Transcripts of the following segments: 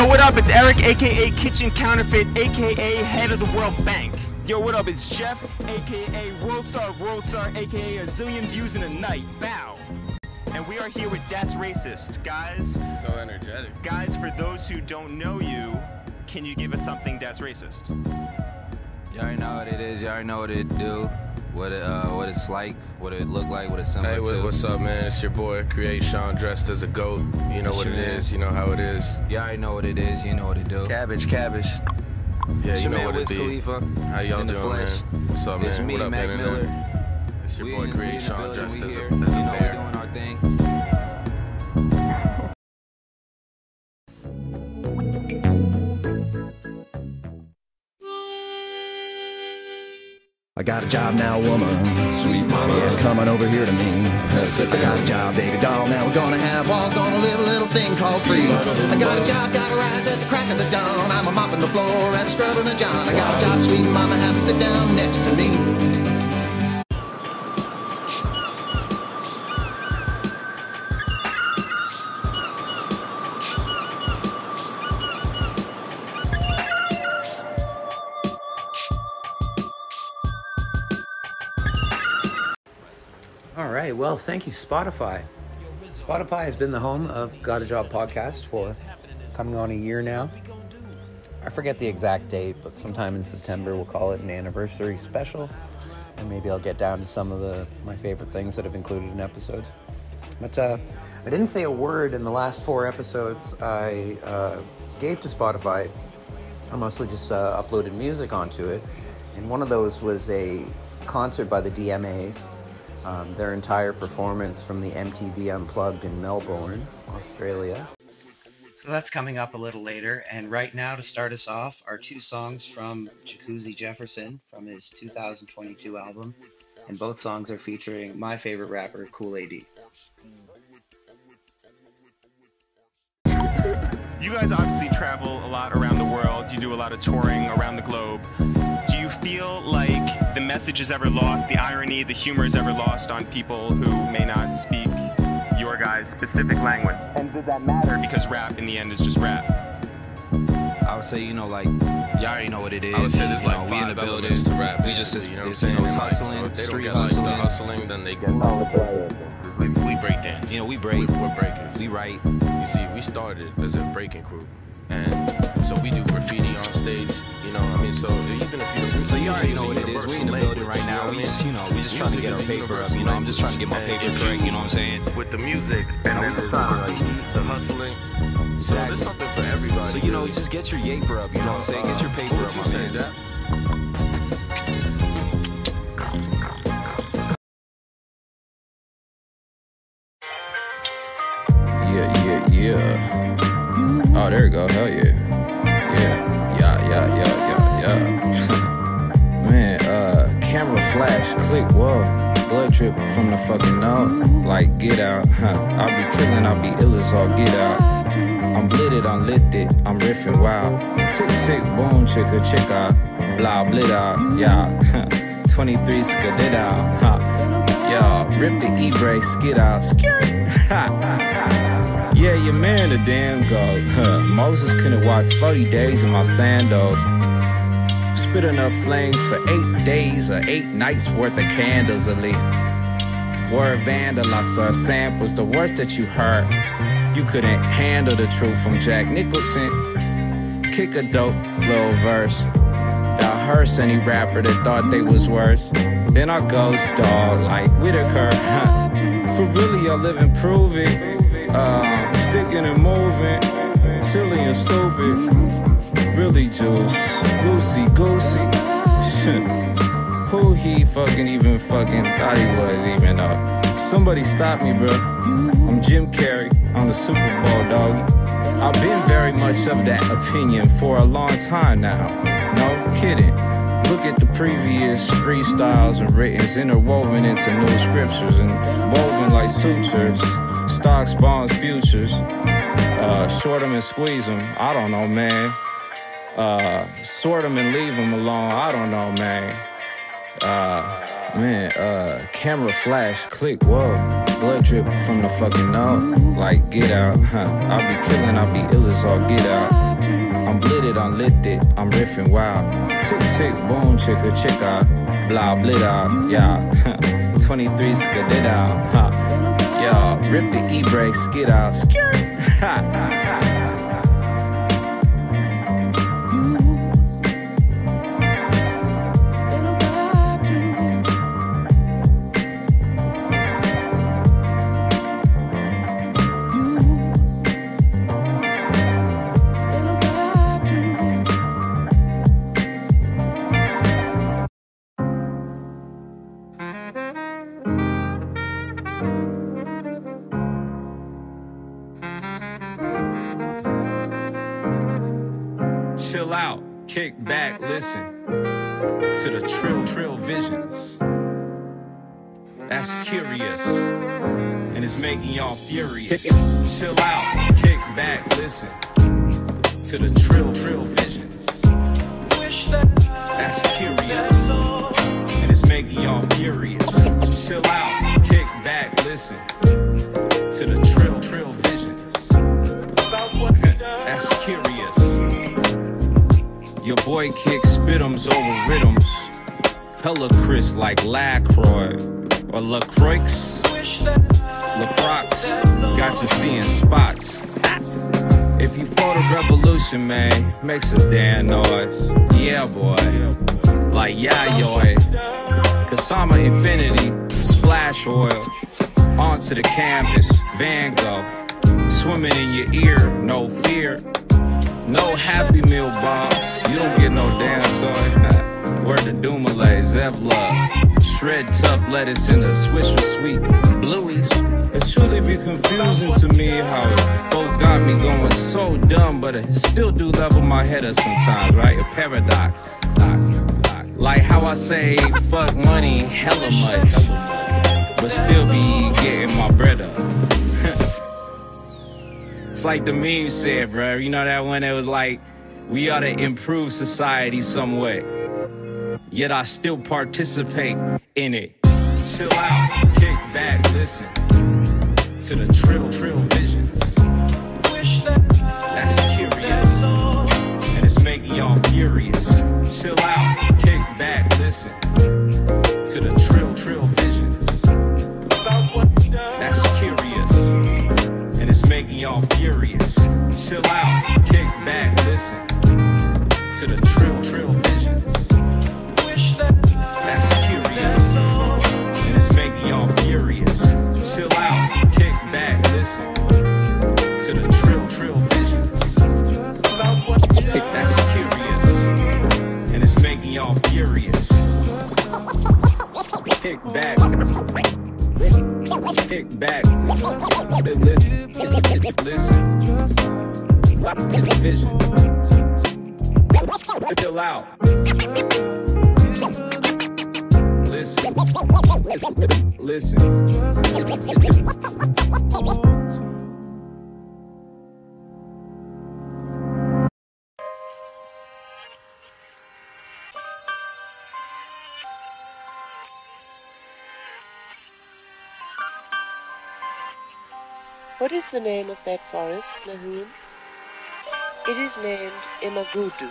Yo, what up? It's Eric, aka Kitchen Counterfeit, aka Head of the World Bank. Yo, what up? It's Jeff, aka World Star of World Star, aka A Zillion Views in a Night. Bow. And we are here with Das Racist. Guys, So energetic. guys, for those who don't know you, can you give us something that's racist? You already know what it is. You already know what it do, what it uh, what it's like, what it look like, what it's similar Hey, what, to. what's up, man? It's your boy, Create Sean, dressed as a goat. You know It's what your it man. is. You know how it is. You already know what it is. You know what it do. Cabbage, cabbage. Yeah, It's you know what Wiz it be. Khalifa. How y'all doing, flesh. man? What's up, man? It's me, what up, Mac man? Miller. It's your We boy, in- we Create Sean, dressed as a, here. as a You know bear. we doing our thing. Got a job now, woman. Sweet mama. Yeah, coming over here to me. I got a job, baby doll. Now we're gonna have walls, gonna live a little thing called free. I got a job, gotta rise at the crack of the dawn. I'm a mopping the floor and scrubbing the john. I got a job, sweet mama, have to sit down next to me. Well, thank you, Spotify. Spotify has been the home of Got a Job podcast for coming on a year now. I forget the exact date, but sometime in September we'll call it an anniversary special, and maybe I'll get down to some of the my favorite things that have included in episodes. But uh, I didn't say a word in the last four episodes I uh, gave to Spotify. I mostly just uh, uploaded music onto it, and one of those was a concert by the DMAs. Um, their entire performance from the MTV Unplugged in Melbourne, Australia. So that's coming up a little later. And right now, to start us off, are two songs from Jacuzzi Jefferson from his 2022 album. And both songs are featuring my favorite rapper, Cool AD. You guys obviously travel a lot around the world. You do a lot of touring around the globe. Do feel like the message is ever lost, the irony, the humor is ever lost on people who may not speak your guys' specific language? And did that matter? Because rap in the end is just rap. I would say, you know, like, y'all already know what it is. I would say there's you like know, we in the building. elements to rap. We just, you know what I'm saying? it's And, like, hustling, so if they don't street get like hustling. the hustling, then they get. We, we break dance. You know, we We, break, we're breakers. we write. You see, we started as a breaking crew, and so we do graffiti on stage. You know, I mean, so even if you So you already know what it is. We in the building right now. We just, you know, we just trying to get our paper up. You know, I'm just trying to get my paper correct. You know what I'm saying? with the music and then the time, the hustling. So Exactly. there's something for everybody. So you know, really. just get your yaper up. You know what I'm saying? Get your paper What up. you my say, man. that? Yeah, yeah, yeah. Oh, there you go. Click, whoa. Blood drip from the fucking nose. Like, get out, huh? I'll be killing, I'll be ill as all get out. I'm blitted, I'm lit it, I'm riffing wild. Tick, tick, boom, chicka, chicka. Blah, blit out, yeah. 23 skadid out, huh? Yeah, rip the e-brake, skid out, skirt. Yeah, your man a damn goat. Huh. Moses couldn't walk 40 days in my sandals. Spit enough flames for eight days or eight nights worth of candles at least. Word vandal, I saw samples, the worst that you heard. You couldn't handle the truth from Jack Nicholson. Kick a dope little verse. That hurts any rapper that thought they was worse. Then I ghost dog like Whitaker. For really, I live and prove it. Uh, sticking and moving, silly and stupid. Really juice, goosey goosey. Who he fucking even fucking thought he was even though? Somebody stop me, bro. I'm Jim Carrey. I'm the Super Bowl dog. I've been very much of that opinion for a long time now. No kidding. Look at the previous freestyles and writtens interwoven into new scriptures and woven like sutures. Stocks, bonds, futures. Uh, short 'em and squeeze squeeze 'em. I don't know, man. Uh, sort 'em and leave 'em alone. I don't know, man. Uh, man, uh, camera flash, click, whoa. blood drip from the fucking nose. Like, get out, huh? I'll be killing, I'll be ill as all get out. I'm blitted, I'm lifted, I'm riffing wild. Tick, tick, boom, chicka, chicka. Blah, blit out, yeah. 23 skid out, huh? Yeah, rip the e-brake, skid out. Skirt. Kick back, listen to the trill, trill visions. That's curious, and it's making y'all furious. Chill out, kick back, listen to the trill, trill visions. That's curious, and it's making y'all furious. Chill out, kick back, listen boy kicks spit'ems over rhythms. Hella Chris like Lacroix or LaCroix. LaCroix got you seeing spots. If you for the revolution, man, make some damn noise. Yeah, boy. Like Yayoi. Kusama Infinity, splash oil. Onto the canvas, Van Gogh. Swimming in your ear, no fear. No Happy Meal box, you don't get no damn toy. Word to Dumoulin, Zevlov. Shred tough lettuce in the Swiss with sweet blueies. It truly be confusing to me how it both got me going so dumb, but it still do level my head up sometimes, right? A paradox. Like how I say fuck money hella much, but still be getting my bread up. It's like the meme said, bro. You know that one that was like, we ought to improve society some way. Yet I still participate in it. Chill out, kick back, listen to the trill, trill visions. That's curious, and it's making y'all furious. Chill out, kick back, listen to the trill, trill visions. Y'all furious. Chill out, kick back, listen to the trill, trill visions. That's curious, and it's making y'all furious. Chill out, kick back, listen to the trill, trill visions. That's curious, and it's making y'all furious. Kick back. Kick back. Listen. Vision. Chill out. Listen. Listen. What is the name of that forest, Nahoon? It is named Imagudu,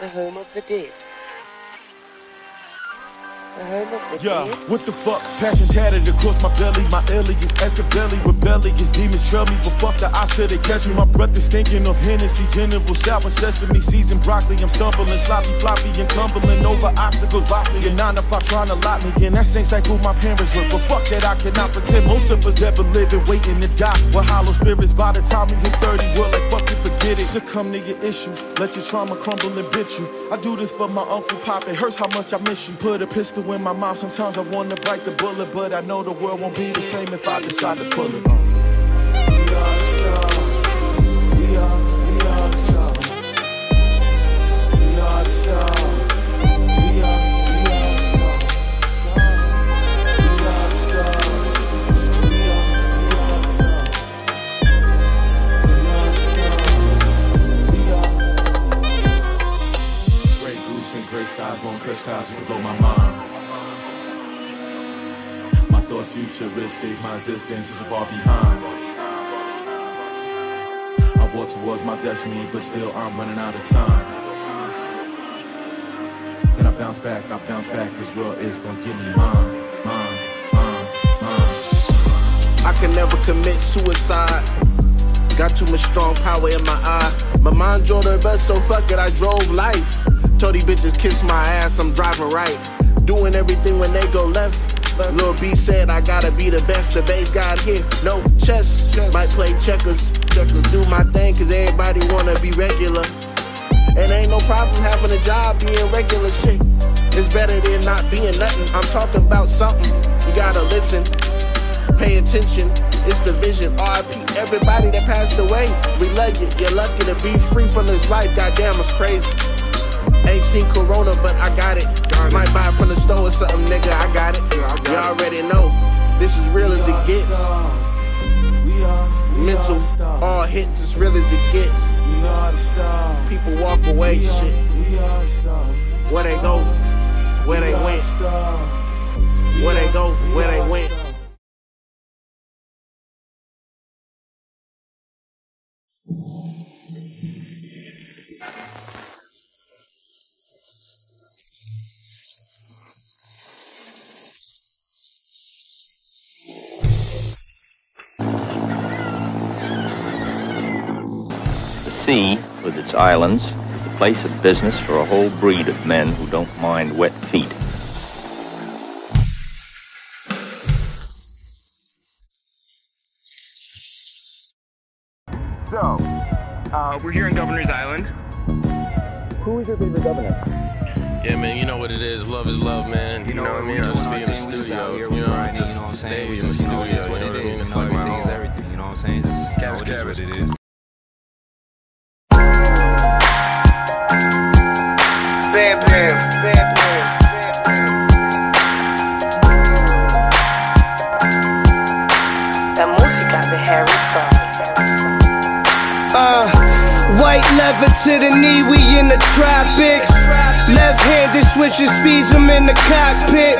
the home of the dead. Yeah, what the fuck? Passion tatted across my belly. My alias Escavelli, rebellious demons trail me, but fuck the option they catch me. My breath is thinking of Hennessy, General Sour Sesame, seasoned broccoli. I'm stumbling, sloppy, floppy, and tumbling over obstacles. Bop me and nine if I trying to lock me in. That like who my parents look, but fuck that, I cannot pretend. Most of us ever living, waiting to die. With hollow spirits by the time we hit 30, we're like, fuck it, forget it. Succumb to your issues, let your trauma crumble and bit you. I do this for my uncle Pop, it hurts how much I miss you. Put a pistol in my mouth, sometimes I wanna bite the bullet, but I know the world won't be the same if I decide to pull it. Uh. Skies to blow my mind. Thoughts futuristic, my existence is far behind. I walk towards my destiny, but still I'm running out of time. Then I bounce back, I bounce back, this world is gonna give me mine, mine, mine, mine. I can never commit suicide. Got too much strong power in my eye. My mind drove the best, so fuck it, I drove life. Told these bitches kiss my ass, I'm driving right. Doing everything when they go left. Lil B said I gotta be the best, the bass got here. No chess, might play checkers. checkers. Do my thing, cause everybody wanna be regular. And ain't no problem having a job, being regular shit. It's better than not being nothing. I'm talking about something. You gotta listen, pay attention. It's the vision. RIP everybody that passed away. We love you. You're lucky to be free from this life. Goddamn, it's crazy. Ain't seen Corona, but I got it. Might buy it from the store or something, nigga. I got it. You already know. This is real as it gets. Mental, all hits as real as it gets. People walk away, shit. Where they go, where they went. Where they go, where they went. Sea, with its islands, is the place of business for a whole breed of men who don't mind wet feet. So, uh, we're here in Governor's Island. Who is your favorite governor? Yeah, man, you know what it is. Love is love, man. You, know, what I mean? Just be in the studio, you know, just stay in the studio, you know what I mean? It's like my home. everything, you know what I'm saying? This is Cabbage, cabbage. what it is. To the knee, we in the tropics. Left-handed switching speeds, I'm in the cockpit.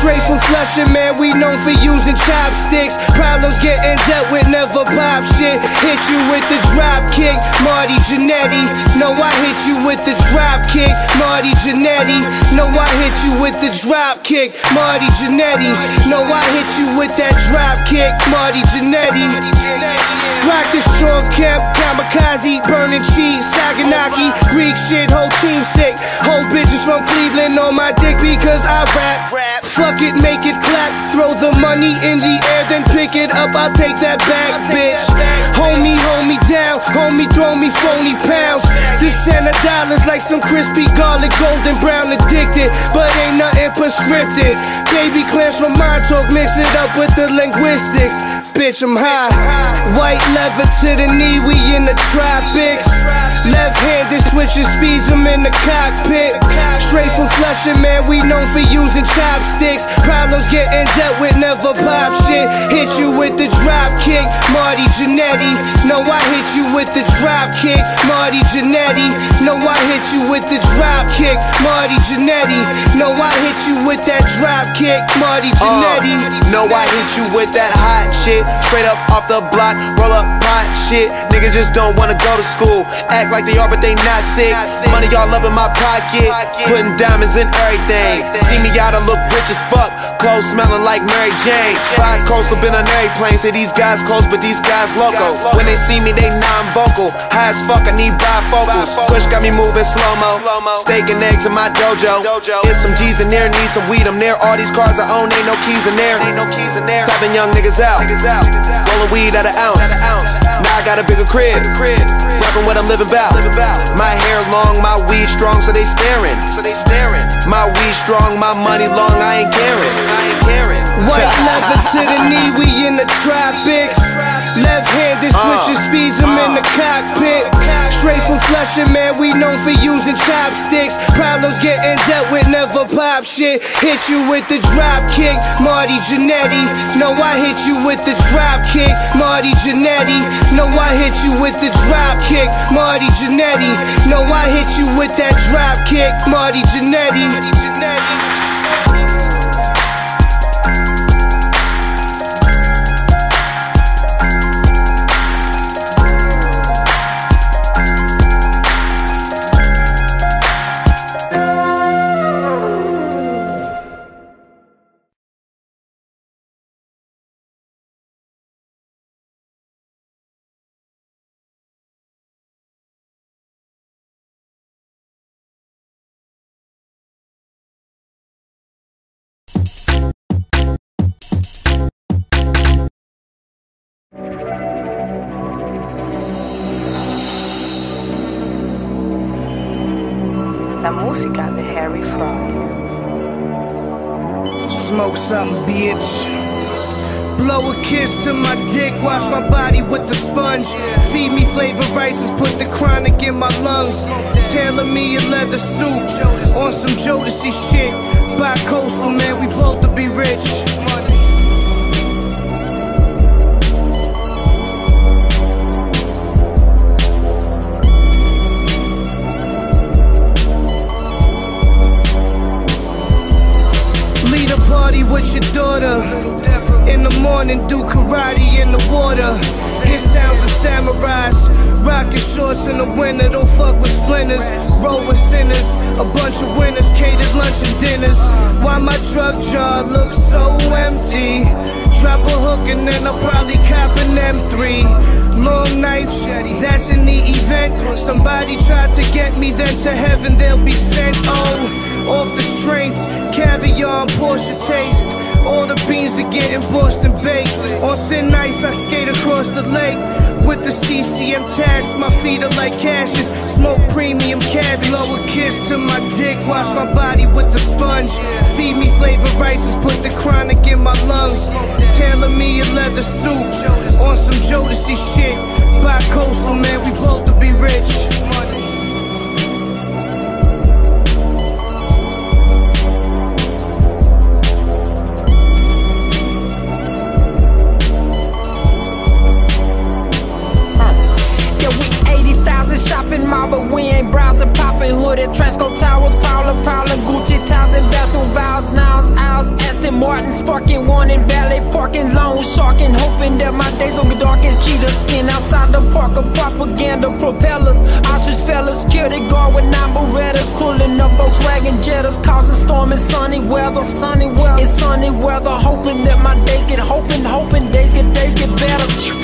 Straight from Flushing, man, we known for using chopsticks. Problems getting dealt with, never pop shit. Hit you with the drop kick, Marty Jannetty. No, I hit you with the drop kick, Marty Jannetty. No, I hit you with the drop kick, Marty Jannetty. No, I hit you with that drop kick, Marty Jannetty. Rock the short cap, kamikaze, burning cheese, Saganaki, Greek shit, whole team sick. Whole bitches from Cleveland on my dick because I rap. rap. Fuck it, make it clap. Throw the money in the air, then pick it up. I'll take that back, bitch. Homie, hold me down. Homie, throw me phony pounds. This Santa dollars like some crispy garlic, golden brown addicted. But ain't nothing prescripted. Baby clams from Montauk, mix it up with the linguistics. Bitch, I'm high. White leather to the knee, we in the tropics. Left-handed switching speeds, I'm in the cockpit. Straight from Flushing, man, we known for using chopsticks. Problems getting dealt with, never pop shit. Hit you with the drop kick, Marty Jannetty. No, I hit you with the drop kick, Marty Jannetty. No, I hit you with the drop kick, Marty Jannetty. No, I hit you with that drop kick, Marty uh, Jannetty. No, I hit you with that hot shit. Straight up off the block, roll up pot shit. Niggas just don't wanna go to school. Act like they are, but they not sick. Money y'all up in my pocket. Putting diamonds in everything. See me out, I look rich as fuck. Clothes smelling like Mary Jane. Fly coastal, been on airplane. Say these guys close, but these guys loco. When they see me, they non vocal. High as fuck, I need bifocals. Push got me moving slow mo. Steak and eggs in my dojo. Here's some G's in there, need some weed. I'm there. All these cars I own, ain't no keys in there. Ain't no keys in there. Tapping young niggas out. Rolling weed at an ounce. Now I got a bigger crib. Rapping what I'm living about. My hair long, my weed strong, so they staring. So they staring. My weed strong, my money long, I ain't caring. I ain't caring. White leather to the knee, we in the tropics. Left-handed uh. switching speeds, I'm in the cockpit. Straight from Flushing, man, we known for using chopsticks. Problems getting dealt with, never pop shit. Hit you with the drop kick, Marty Jannetty. No, I hit you with the drop kick, Marty Jannetty. No, I hit you with the drop kick, Marty Jannetty. No, I hit you with that drop kick, Marty Jannetty. La música de Harry Fraud. Smoke something, bitch. Blow a kiss to my dick, wash my body with the sponge. Feed me flavor rices, put the chronic in my lungs. Tailor me a leather suit on some Jodeci shit. Bi coastal, man, we both to be rich. The do karate in the water. Hit sounds of samurais. Rockin' shorts in the winter, don't fuck with splinters. Roll with sinners, a bunch of winners, catered lunch and dinners. Why my truck jar looks so empty? Drop a hook and then I'll probably cop an M3. Long knife, that's in the event. Somebody tried to get me, then to heaven they'll be sent. Oh, off the strength, caviar and Porsche taste. All the beans are getting Boston baked. On thin ice, I skate across the lake. With the CCM tags, my feet are like cashes. Smoke premium cabbage. Blow a kiss to my dick, wash my body with the sponge. Feed me flavor rices, put the chronic in my lungs. Tailor me a leather suit on some Jodeci shit. Bi coastal, man, we both to be rich. Hooded. Tresco Towers, Paula, Paula, Gucci, towels and bathroom vows, nows, owls, Aston Martin, sparking one in valet parking, loan sharking, hoping that my days don't get dark as cheetah skin outside the park of propaganda propellers. Ostrich fellas, security guard with nine Berettas, pulling up Volkswagen Jettas, causing storm and sunny weather, sunny weather, it's sunny weather, hoping that my days get hoping, hoping days get days get better.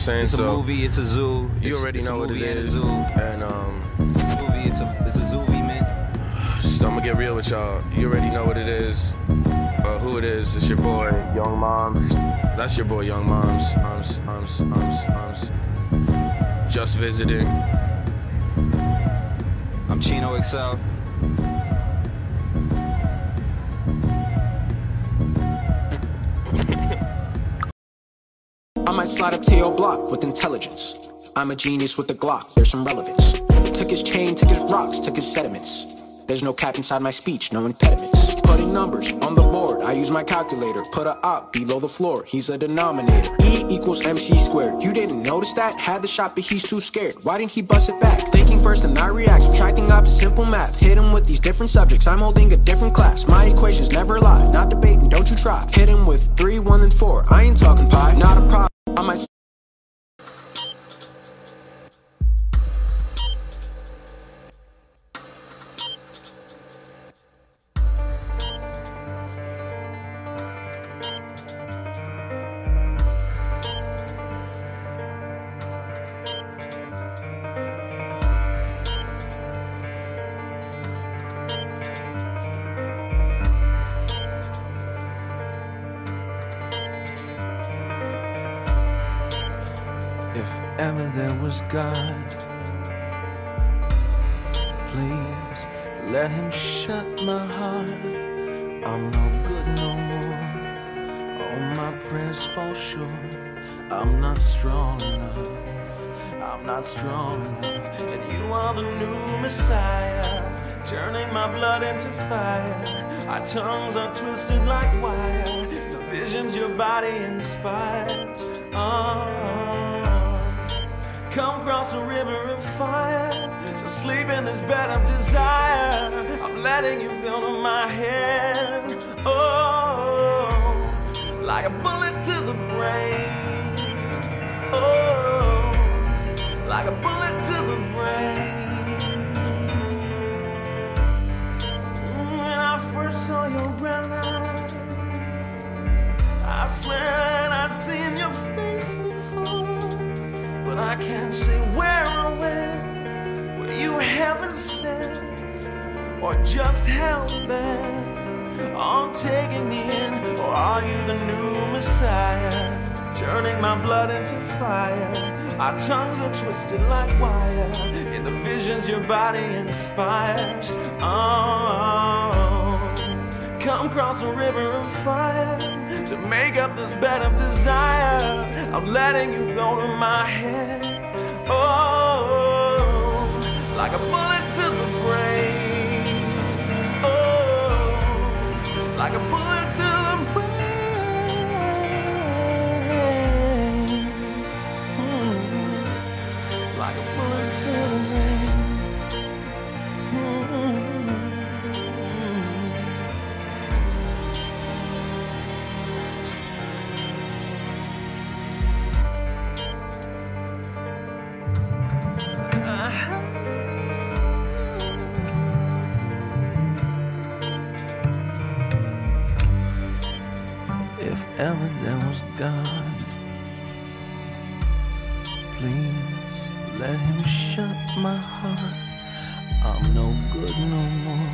I'm saying? It's a movie, it's a zoo. You It's- already know what it is. and a zoo. And um, It's a movie, it's a, it's a zoo, man. just, I'm gonna get real with y'all. You already know what it is. Uh, who it is? It's your boy, Young Moms. That's your boy, Young Moms. Moms, moms, moms, moms. Just visiting. I'm Chino XL. I'm a genius with a Glock, there's some relevance. Took his chain, took his rocks, took his sediments. There's no cap inside my speech, no impediments. Putting numbers on the board, I use my calculator. Put a op below the floor, he's a denominator. E equals MC squared. You didn't notice that? Had the shot, but he's too scared. Why didn't he bust it back? Thinking first and not react, subtracting opposite simple math. Hit him with these different subjects, I'm holding a different class. My equations never lie, not debating, don't you try. Hit him with three, one, and four. I ain't talking pie, not a problem. Ever there was God, please let him shut my heart. I'm no good no more. All my prayers fall short. I'm not strong enough. I'm not strong enough. And you are the new Messiah, turning my blood into fire. Our tongues are twisted like wire. The visions your body inspires. Oh, come cross a river of fire to sleep in this bed of desire. I'm letting you go to my head. Oh, like a bullet to the brain. Oh, like a bullet to the brain. When I first saw your brown eyes, I swear can't say where or when, where you haven't said, or just how bad on taking me in, or are you the new Messiah? turning my blood into fire. Our tongues are twisted like wire. In the visions your body inspires. Oh, come cross a river of fire to make up this bed of desire. I'm letting you go to my head. Oh, like a ever there was God, please let him shut my heart. I'm no good no more.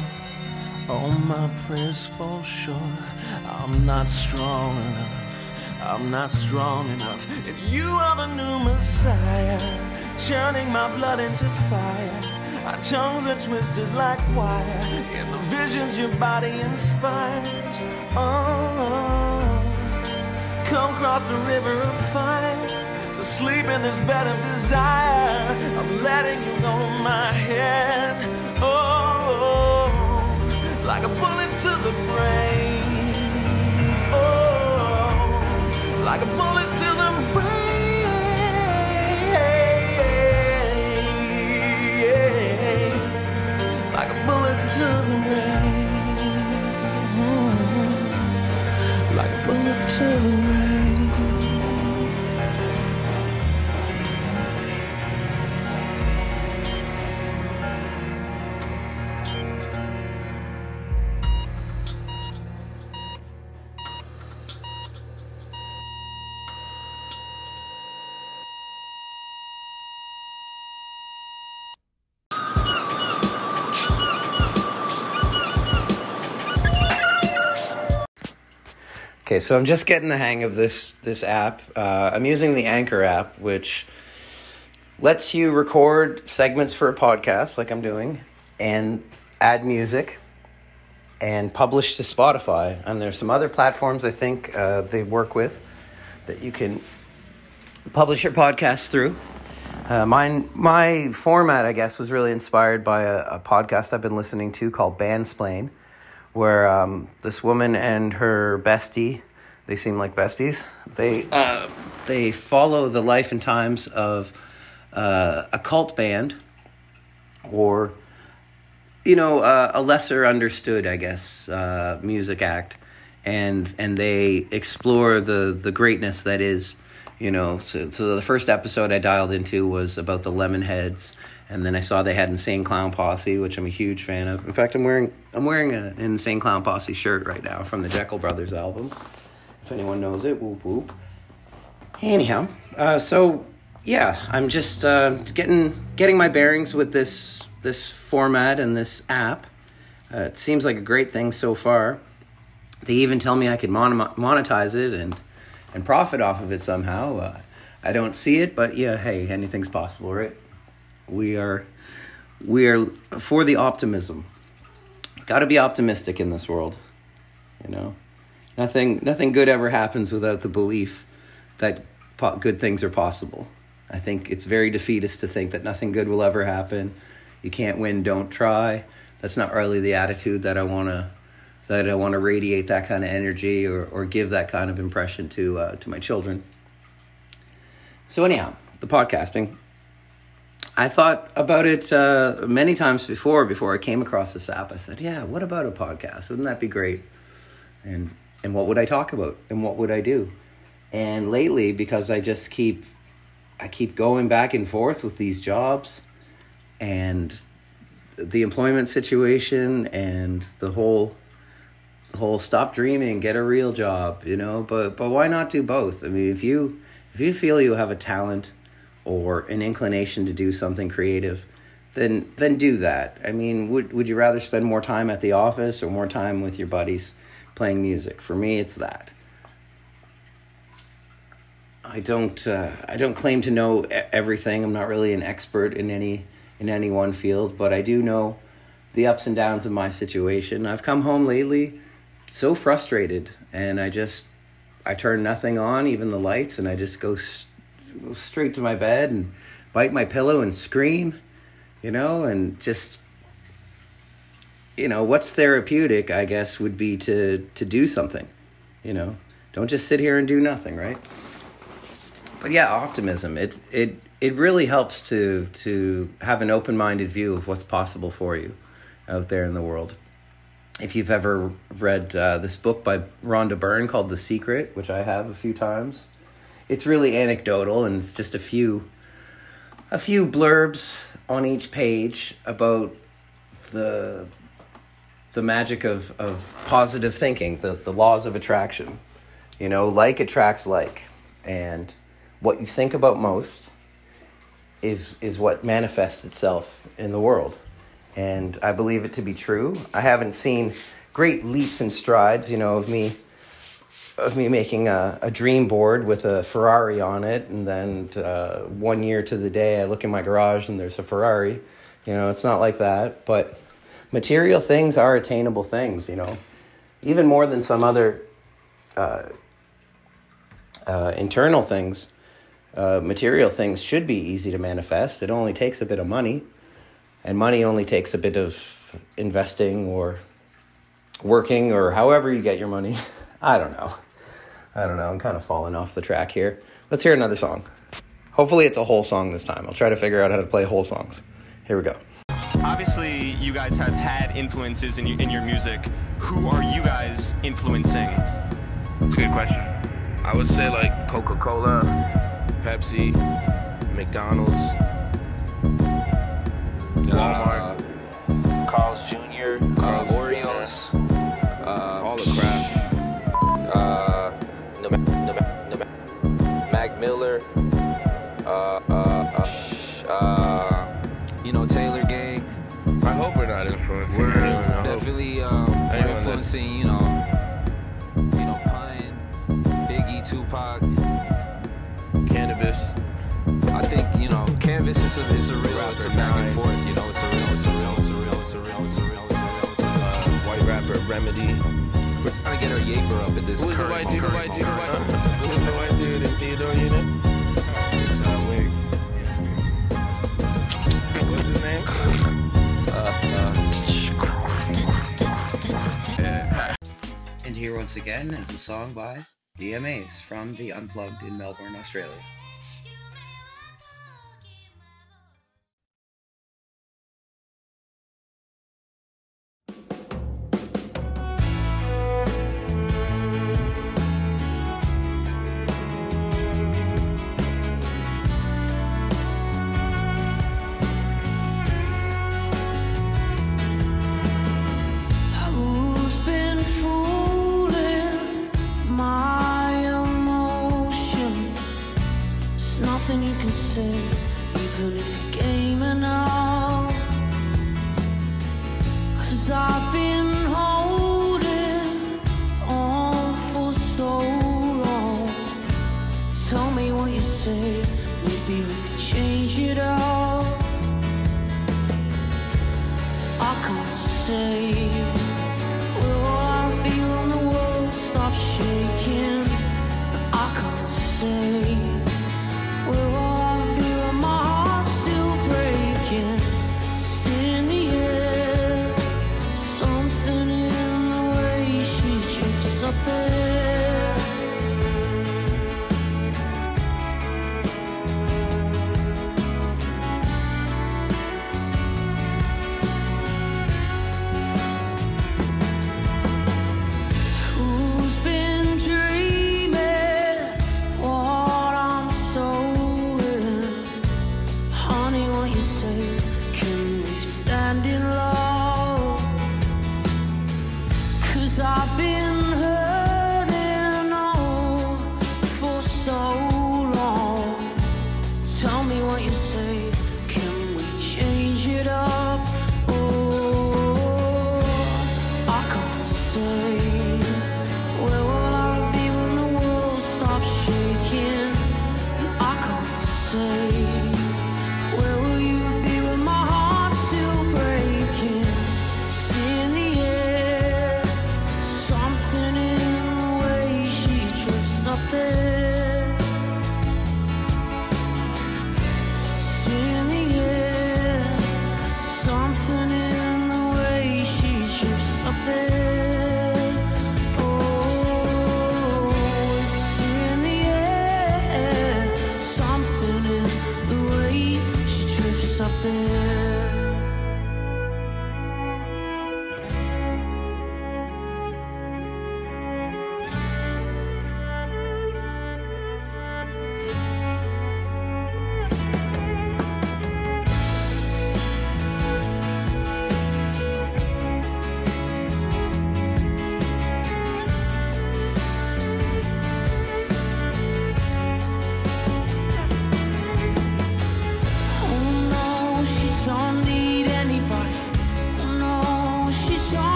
All my prayers fall short. I'm not strong enough. I'm not strong enough. And you are the new Messiah, turning my blood into fire. Our tongues are twisted like wire. In the visions your body inspires. Oh, come cross a river of fire to sleep in this bed of desire. I'm letting you to my head. Oh, like a bullet to the brain. Oh, like a bullet to the brain. Like a bullet to the brain. Like a bullet to the brain. Okay, so I'm just getting the hang of this this app. Uh, I'm using the Anchor app, which lets you record segments for a podcast, like I'm doing, and add music and publish to Spotify. And there's some other platforms I think uh, they work with that you can publish your podcast through. Uh, mine, my format, I guess, was really inspired by a, a podcast I've been listening to called Bandsplain, where um, this woman and her bestie, they seem like besties. They uh, they follow the life and times of uh, a cult band, or you know, uh, a lesser understood, I guess, uh, music act, and and they explore the the greatness that is you know so, so the first episode i dialed into was about the lemonheads. And then i saw they had insane clown posse which i'm a huge fan of. In fact i'm wearing i'm wearing an insane clown posse shirt right now from the Jeckel Brothers album if anyone knows it whoop whoop anyhow uh, so yeah i'm just uh, getting getting my bearings with this this format and this app uh, it seems like a great thing so far they even tell me i could mon- monetize it and and profit off of it somehow. Uh, I don't see it, but yeah, hey, anything's possible, right? We are we are for the optimism. Got to be optimistic in this world. You know, nothing nothing good ever happens without the belief that po- good things are possible. I think it's very defeatist to think that nothing good will ever happen. You can't win, don't try. That's not really the attitude that I want to that I want to radiate that kind of energy or, or give that kind of impression to uh, to my children. So anyhow, the podcasting. I thought about it uh, many times before. Before I came across this app, I said, "Yeah, what about a podcast? Wouldn't that be great?" And and what would I talk about? And what would I do? And lately, because I just keep I keep going back and forth with these jobs, and the employment situation, and the whole the whole stop dreaming, get a real job, you know. But but why not do both? I mean, if you if you feel you have a talent or an inclination to do something creative, then then do that. I mean, would would you rather spend more time at the office or more time with your buddies playing music? For me, it's that. I don't uh, I don't claim to know everything. I'm not really an expert in any in any one field, but I do know the ups and downs of my situation. I've come home lately so frustrated and I just I turn nothing on, even the lights, and I just go, go straight to my bed and bite my pillow and scream, you know, and just you know what's therapeutic. I guess would be to to do something, you know. Don't just sit here and do nothing, right? But yeah, optimism. It it it really helps to to have an open minded view of what's possible for you out there in the world if you've ever read uh, this book by Rhonda Byrne called The Secret, which I have a few times, it's really anecdotal and it's just a few a few blurbs on each page about the the magic of, of positive thinking, the, the laws of attraction. You know, like attracts like. And what you think about most is is what manifests itself in the world and I believe it to be true. I haven't seen great leaps and strides, you know, of me of me making a, a dream board with a Ferrari on it, and then uh, one year to the day, I look in my garage and there's a Ferrari. You know, it's not like that, but material things are attainable things. You know, even more than some other uh, uh, internal things. Uh, material things should be easy to manifest. It only takes a bit of money and money only takes a bit of investing or working or however you get your money. I don't know. I don't know. I'm kind of falling off the track here. Let's hear another song. Hopefully, it's a whole song this time. I'll try to figure out how to play whole songs. Here we go. Obviously, you guys have had influences in, your in your music. Who are you guys influencing? That's a good question. I would say like Coca Cola, Pepsi, McDonald's, Walmart, Carl's Jr., Carl Oreos, uh, Influencing, you know, you know, Pun, Biggie, Tupac. cannabis. I think, you know, Canvas is a, is a real, it's a back and forth, you know, it's a real, it's a real, it's a real, it's a real, it's a real, it's a real, it's a real. White rapper Remedy. We're trying to get our Yaper up at this Who's the white dude? The white dude? The white, who's the white dude in Theodore Unit? Once again is a song by DMAs from the Unplugged in Melbourne, Australia.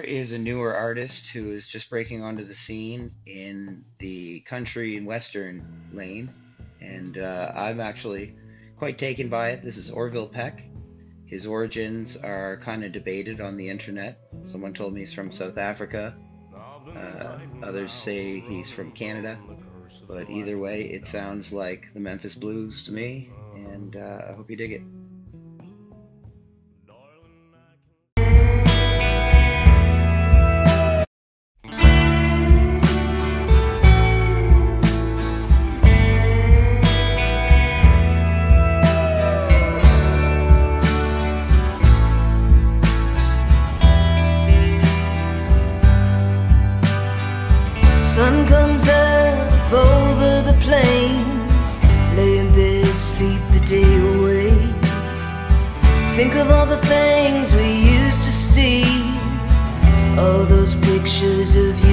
is a newer artist who is just breaking onto the scene in the country and western lane, and uh, I'm actually quite taken by it. This is Orville Peck. His origins are kind of debated on the internet. Someone told me he's from South Africa. Uh, others say he's from Canada. But either way, it sounds like the Memphis Blues to me, and uh, I hope you dig it. Think of all the things we used to see. All those pictures of you.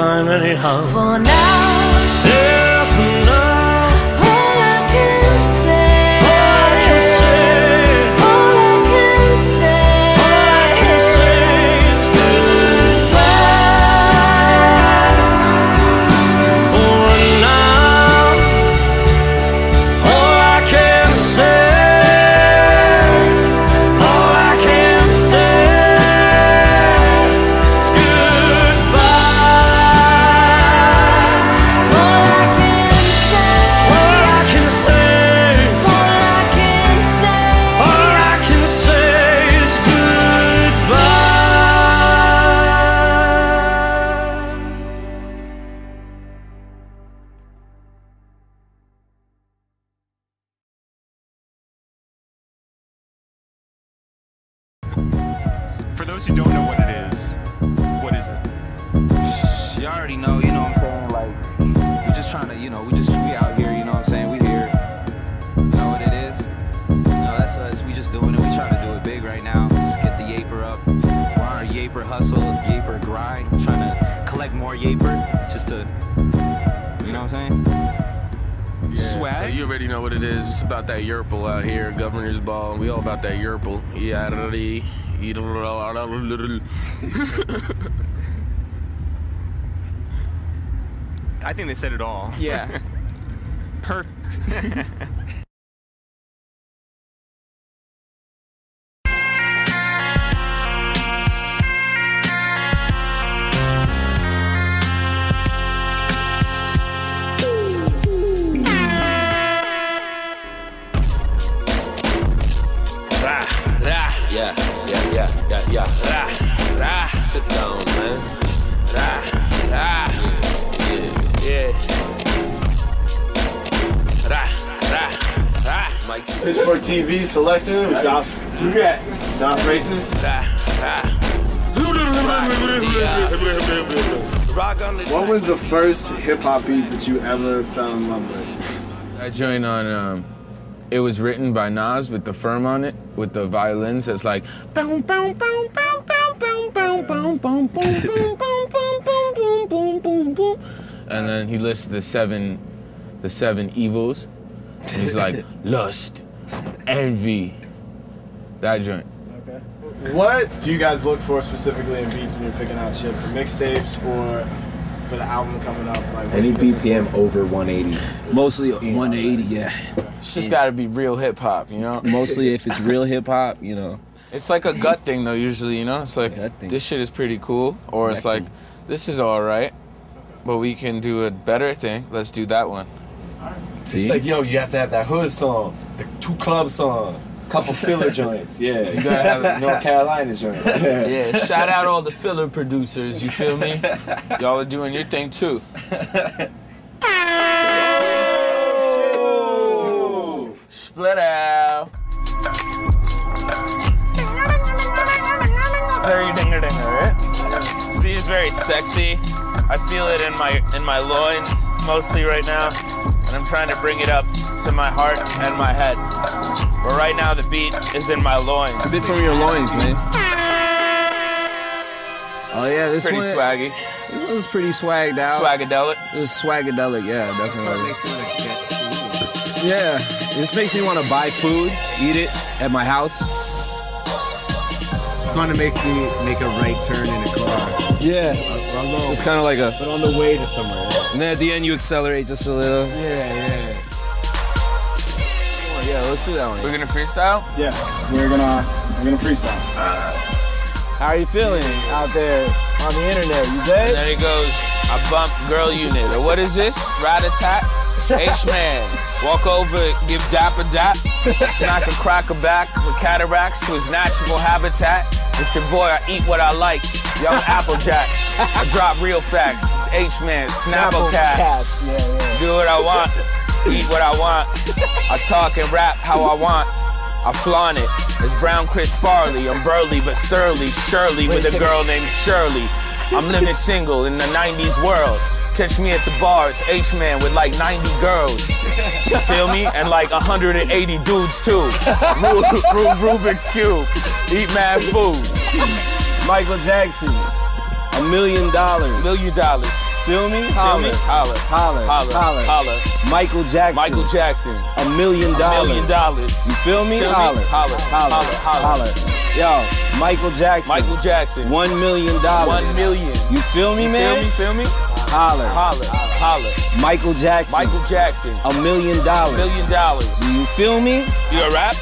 time anyhow. I think they said it all. Yeah. Perfect. selector with Das, Das Racist. What was the first hip hop beat that you ever fell in love with? I joined on. Um, it was written by Nas with the firm on it, with the violins. It's like. and then he lists the seven, the seven evils. And he's like lust, envy. That joint. Okay. What do you guys look for specifically in beats when you're picking out shit for mixtapes or for the album coming up? Like Any are you looking BPM over 180. Mostly 180, yeah. It's just gotta be real hip hop, you know? Mostly if it's real hip hop, you know. It's like a gut thing though, usually, you know? It's like, this shit is pretty cool. Or it's like, this is alright, but we can do a better thing. Let's do that one. It's like, yo, you have to have that hood song, the two club songs, couple filler joints. Yeah, you gotta have a North Carolina joint. yeah, shout out all the filler producers, you feel me? Y'all are doing your thing too. Split out. Very dinger dinger, right? This beat is very sexy. I feel it in my in my loins mostly right now, and I'm trying to bring it up to my heart and my head. But right now the beat is in my loins. A bit from your loins, man. Oh yeah, It's this pretty one, swaggy. This one's pretty swagged out. Swagadelic. This is swagadelic, yeah, definitely. Yeah, this makes me want to buy food, eat it at my house. This one makes me make a right turn in a car. Yeah, alone. it's kind of like a. But on the way to somewhere. And then at the end, you accelerate just a little. Yeah, yeah. Oh, yeah, let's do that one. We're gonna freestyle? Yeah, we're gonna we're gonna freestyle. How are you feeling out there on the internet? You good? And then he goes, I bump girl unit. Or what is this? Rat attack? H-man. Walk over, give dap a dap. Smack a cracker back with cataracts to his natural habitat. It's your boy, I eat what I like. Young Apple Jacks. I drop real facts. It's H-man, Snapple cats. Yeah, yeah. Do what I want, eat what I want. I talk and rap how I want. I flaunt it. It's Brown Chris Farley. I'm burly but surly. Shirley with a girl named Shirley. I'm living single in the 90s world. Catch me at the bars, H-Man with like 90 girls. You feel me? And like 180 dudes too. Ru- Ru- Rubik's Cube. Eat mad food. Michael Jackson, a million dollars. Million dollars. Feel me? Feel Holler. me? Holler. Holler. Holler. Holler. Holler. Michael Jackson. Michael Jackson. A million A dollars. million dollars. You feel me? Feel me? Holler. Holler. Holler. Holler. Holler. Yo, Michael Jackson. Michael Jackson. One million dollars. One million. You feel me, You man? Feel me? Feel me? Holler. Holler. Holler. Michael Jackson. Michael Jackson. A million dollars. A Million dollars. Do You feel me? You a rap?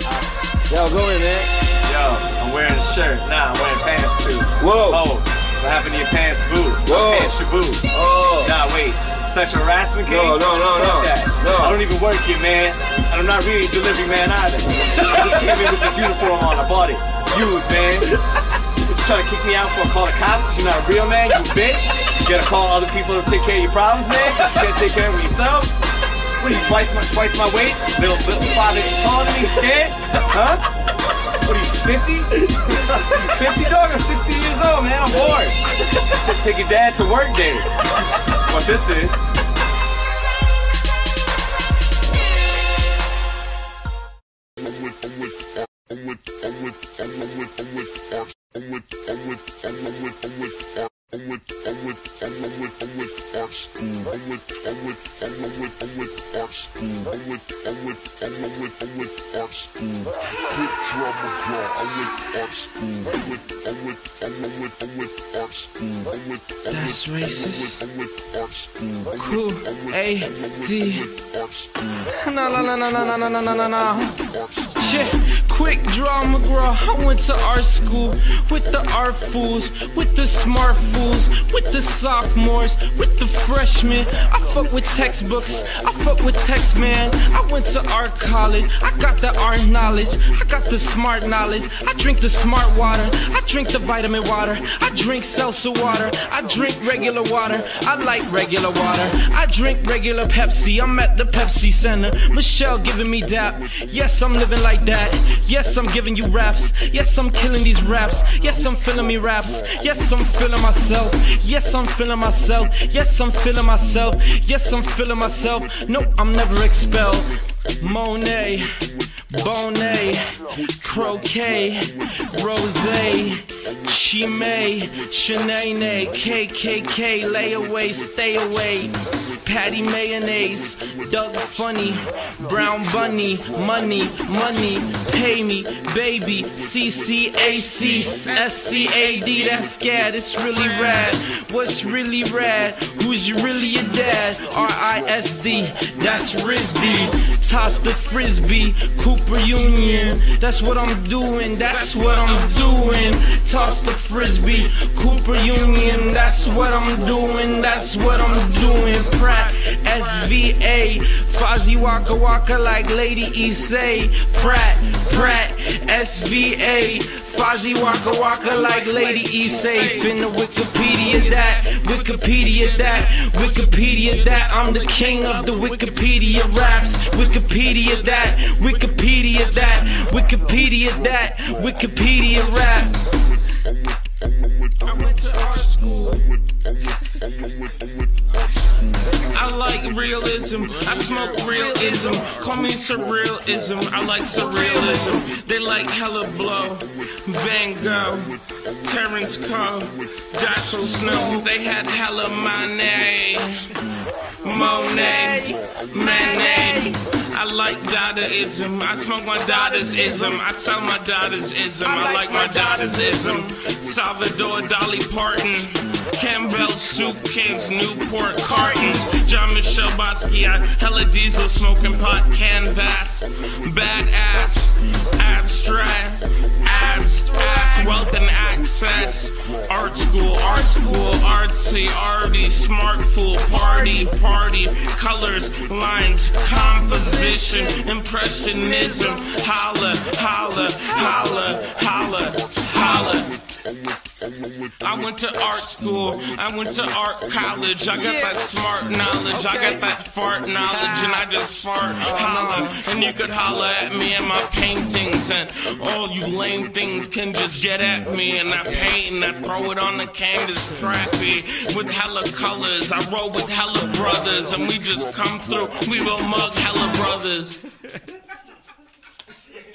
Yo, go in, man. Yo, I'm wearing a shirt. Nah, I'm wearing pants too. Whoa. Oh, what happened to your pants, boo? Whoa. My pants boo Oh. Nah, wait. Sexual harassment case? No, no, no, no. No. I don't even work here, man. And I'm not really a delivery man either. I just came in with this uniform on. I bought it. Used, man. Trying to kick me out for a call the cops? You're not a real man, you bitch. You gotta call other people to take care of your problems, man, you can't take care of yourself. What are you, twice my, twice my weight? Little, little five inches taller than me, scared? Huh? What are you, 50? you 50, dog? I'm 16 years old, man. I'm bored. Take your dad to work day. What this is. A D. No, no, no, no, no, no, no, no, no, no. Shit, quick draw McGraw. I went to art school with the art fools, with the smart fools, with the sophomores, with the freshmen. I fuck with textbooks, I fuck with text man. I went to art college, I got the art knowledge, I got the smart knowledge. I drink the smart water, I drink the vitamin water, I drink seltzer water, I drink regular water, I like regular water. I drink regular Pepsi, I'm at the Pepsi Center. Michelle giving me dap. Yes, I'm living like that. Yes, I'm giving you raps. Yes, I'm killing these raps. Yes, I'm feeling me raps. Yes, I'm feeling myself. Yes, I'm feeling myself. Yes, I'm feeling myself. Yes, I'm feeling myself. No, I'm never expelled. Monet, Bonet, Croquet, Rose, Chimay, Shanae, KKK, lay away, stay away patty mayonnaise, Doug Funnie, brown bunny, money, money, pay me, baby, C C A C S C A D, that's scared, it's really rad. What's really rad? Who's really your dad? R I S D, that's Rizzy. Toss the frisbee, Cooper Union, that's what I'm doing, that's what I'm doing. Toss the frisbee, Cooper Union, that's what I'm doing, that's what I'm doing. Pratt, SVA, Fozzy Waka Waka like Lady Issei. Pratt, Pratt, SVA, Fozzy Waka Waka like Lady Issei. Finna Wikipedia that, Wikipedia that, Wikipedia that. I'm the king of the Wikipedia raps. Wikipedia that, Wikipedia that, Wikipedia that, Wikipedia rap. I like realism. I smoke realism. Call me surrealism. I like surrealism. They like hella blow. Van Gogh, Terrence Coe, Joshua Snow. They had hella money. Monet, Manet. I like Dadaism. I smoke my daughter's Dadaism. I sell my daughter's Dadaism. I like my daughter's Dadaism. Salvador Dolly Parton. Campbell Soup Kings, Newport cartons, John Michelle Basquiat, hella diesel smoking pot canvas, badass, abstract, abstract, and access, art school, art school, artsy, arty, smart fool, party, party, colors, lines, composition, impressionism, holla, holla, holla, holla, holla. I went to art school. I went to art college. I got that smart knowledge. I got that fart knowledge, and I just fart holla. And you could holla at me and my paintings, and all you lame things can just get at me. And I paint and I throw it on the canvas, trappy with hella colors. I roll with hella brothers, and we just come through. We will mug hella brothers,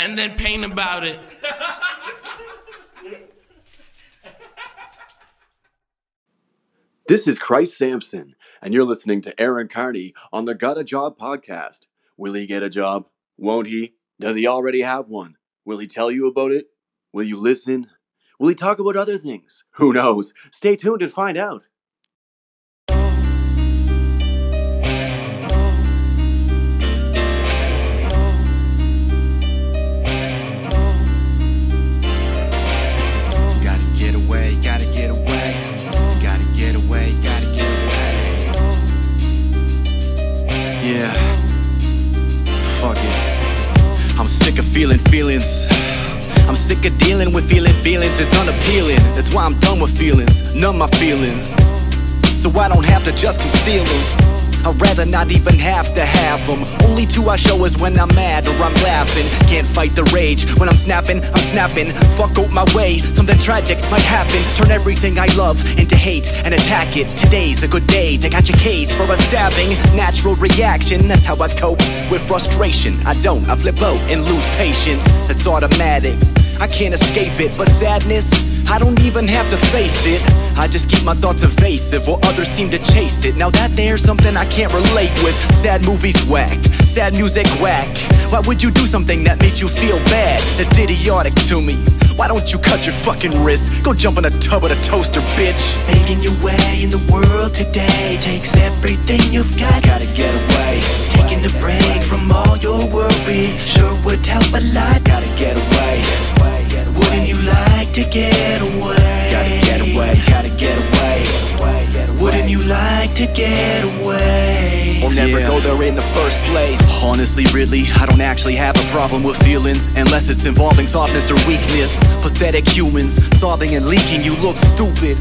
and then paint about it. This is Christ Sampson, and you're listening to Aaron Carney on the Got a Job podcast. Will he get a job? Won't he? Does he already have one? Will he tell you about it? Will you listen? Will he talk about other things? Who knows? Stay tuned and find out. Sick of feeling feelings. I'm sick of dealing with feeling feelings. It's unappealing. That's why I'm done with feelings. Numb my feelings. So I don't have to just conceal them. I'd rather not even have to have them. Only two I show is when I'm mad or I'm laughing. Can't fight the rage. When I'm snapping, I'm snapping. Fuck out my way. Something tragic might happen. Turn everything I love into hate and attack it. Today's a good day to catch a case for a stabbing. Natural reaction, that's how I cope with frustration. I don't, I flip out and lose patience. That's automatic. I can't escape it, but sadness. I don't even have to face it. I just keep my thoughts evasive while others seem to chase it. Now that there's something I can't relate with. Sad movies whack, sad music whack. Why would you do something that makes you feel bad? That's idiotic to me. Why don't you cut your fucking wrist? Go jump in a tub with a toaster, bitch. Making your way in the world today takes everything you've got. Gotta get away. Taking a break from all your worries sure would help a lot. Gotta get away. Wouldn't you like to get away? Gotta get away. Gotta get away. Wouldn't you like to get away? Or never Yeah. go there in the first place. Honestly, really, I don't actually have a problem with feelings unless it's involving softness or weakness. Pathetic humans, sobbing and leaking, you look stupid.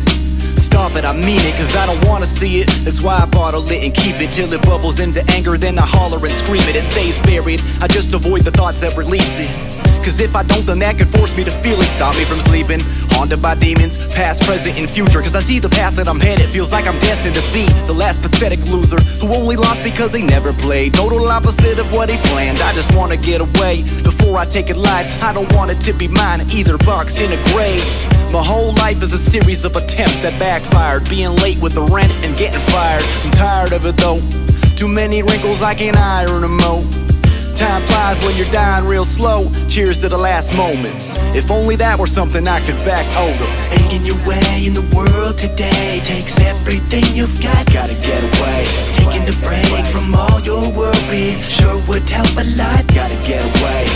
Stop it, I mean it, cause I don't wanna see it. That's why I bottle it and keep it till it bubbles into anger. Then I holler and scream it, it stays buried. I just avoid the thoughts that release it. Cause if I don't, then that could force me to feel it. Stop me from sleeping, haunted by demons, past, present, and future. Cause I see the path that I'm headed, feels like I'm destined to be the last pathetic loser who only lost because they never played. Total opposite of what he planned. I just wanna get away before I take it live. I don't want it to be mine, either boxed in a grave. My whole life is a series of attempts that backfired. Being late with the rent and getting fired. I'm tired of it though. Too many wrinkles, I can't iron them out. Time flies when you're dying real slow. Cheers to the last moments. If only that were something I could back over. Making your way in the world today takes everything you've got. Gotta get away. Taking a break from all your worries sure would help a lot. Gotta get away.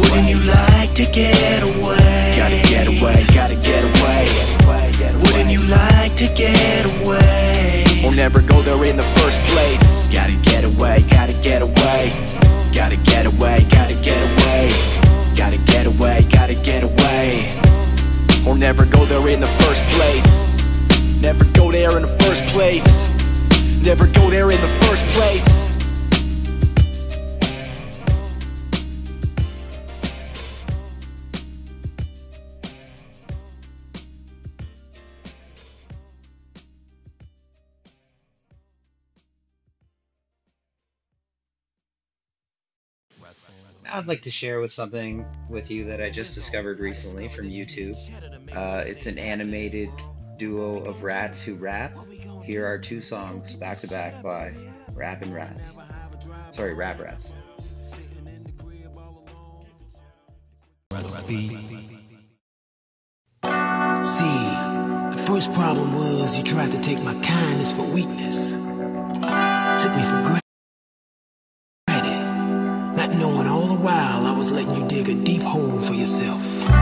Wouldn't you like to get away? Gotta get away. Gotta get away. Wouldn't you like to get away? Or never go there in the first place. Gotta get away. Gotta get away. Gotta get away. Gotta get away. Gotta get away. Gotta get away. Or never go there in the first place. Never go there in the first place. Never go there in the first place. I'd like to share with something with you that I just discovered recently from YouTube. Uh, it's an animated duo of rats who rap. Here are two songs back to back by Rappin' Rats. Sorry, Rap Rats. See, the first problem was you tried to take my kindness for weakness. Took me for granted. Letting you dig a deep hole for yourself.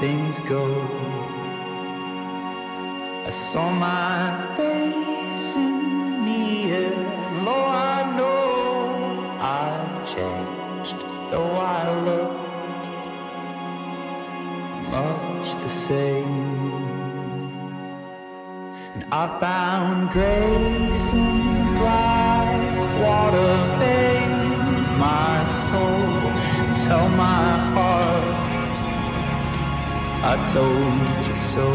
Things go. I saw my face in the mirror, and I know I've changed, though I look much the same. And I found grace in the black water I told you so.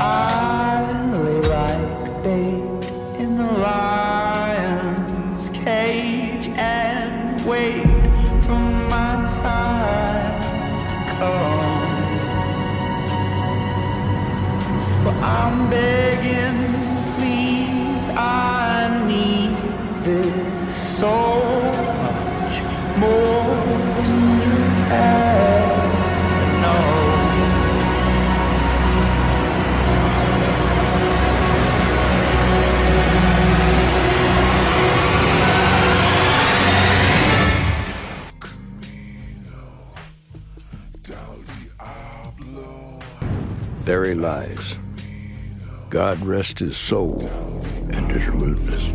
I lay like bait in the lion's cage and wait for my time to come. But I'm begging, There he lies. God rest his soul and his rudeness.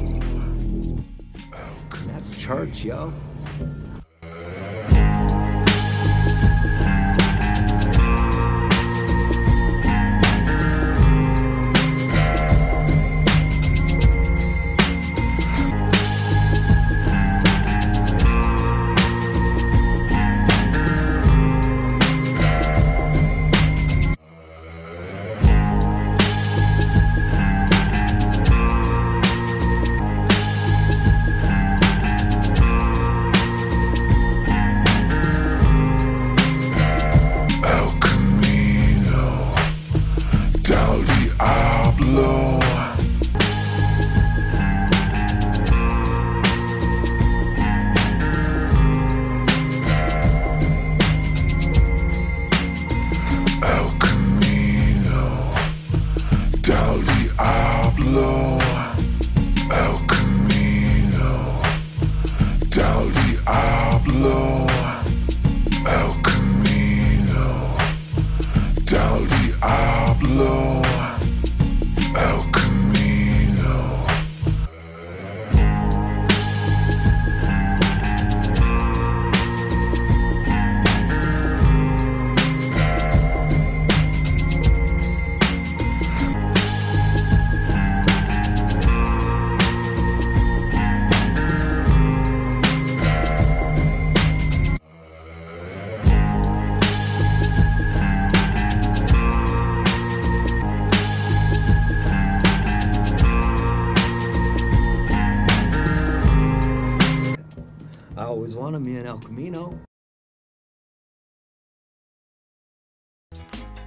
That's church, yo.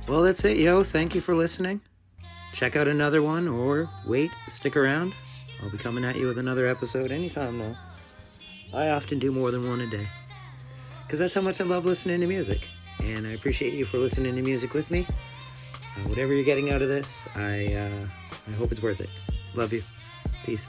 Well, that's it, yo. Thank you for listening. Check out another one or wait, stick around. I'll be coming at you with another episode anytime now. I often do more than one a day. Because that's how much I love listening to music. And I appreciate you for listening to music with me. Uh, whatever you're getting out of this, I, uh, I hope it's worth it. Love you. Peace.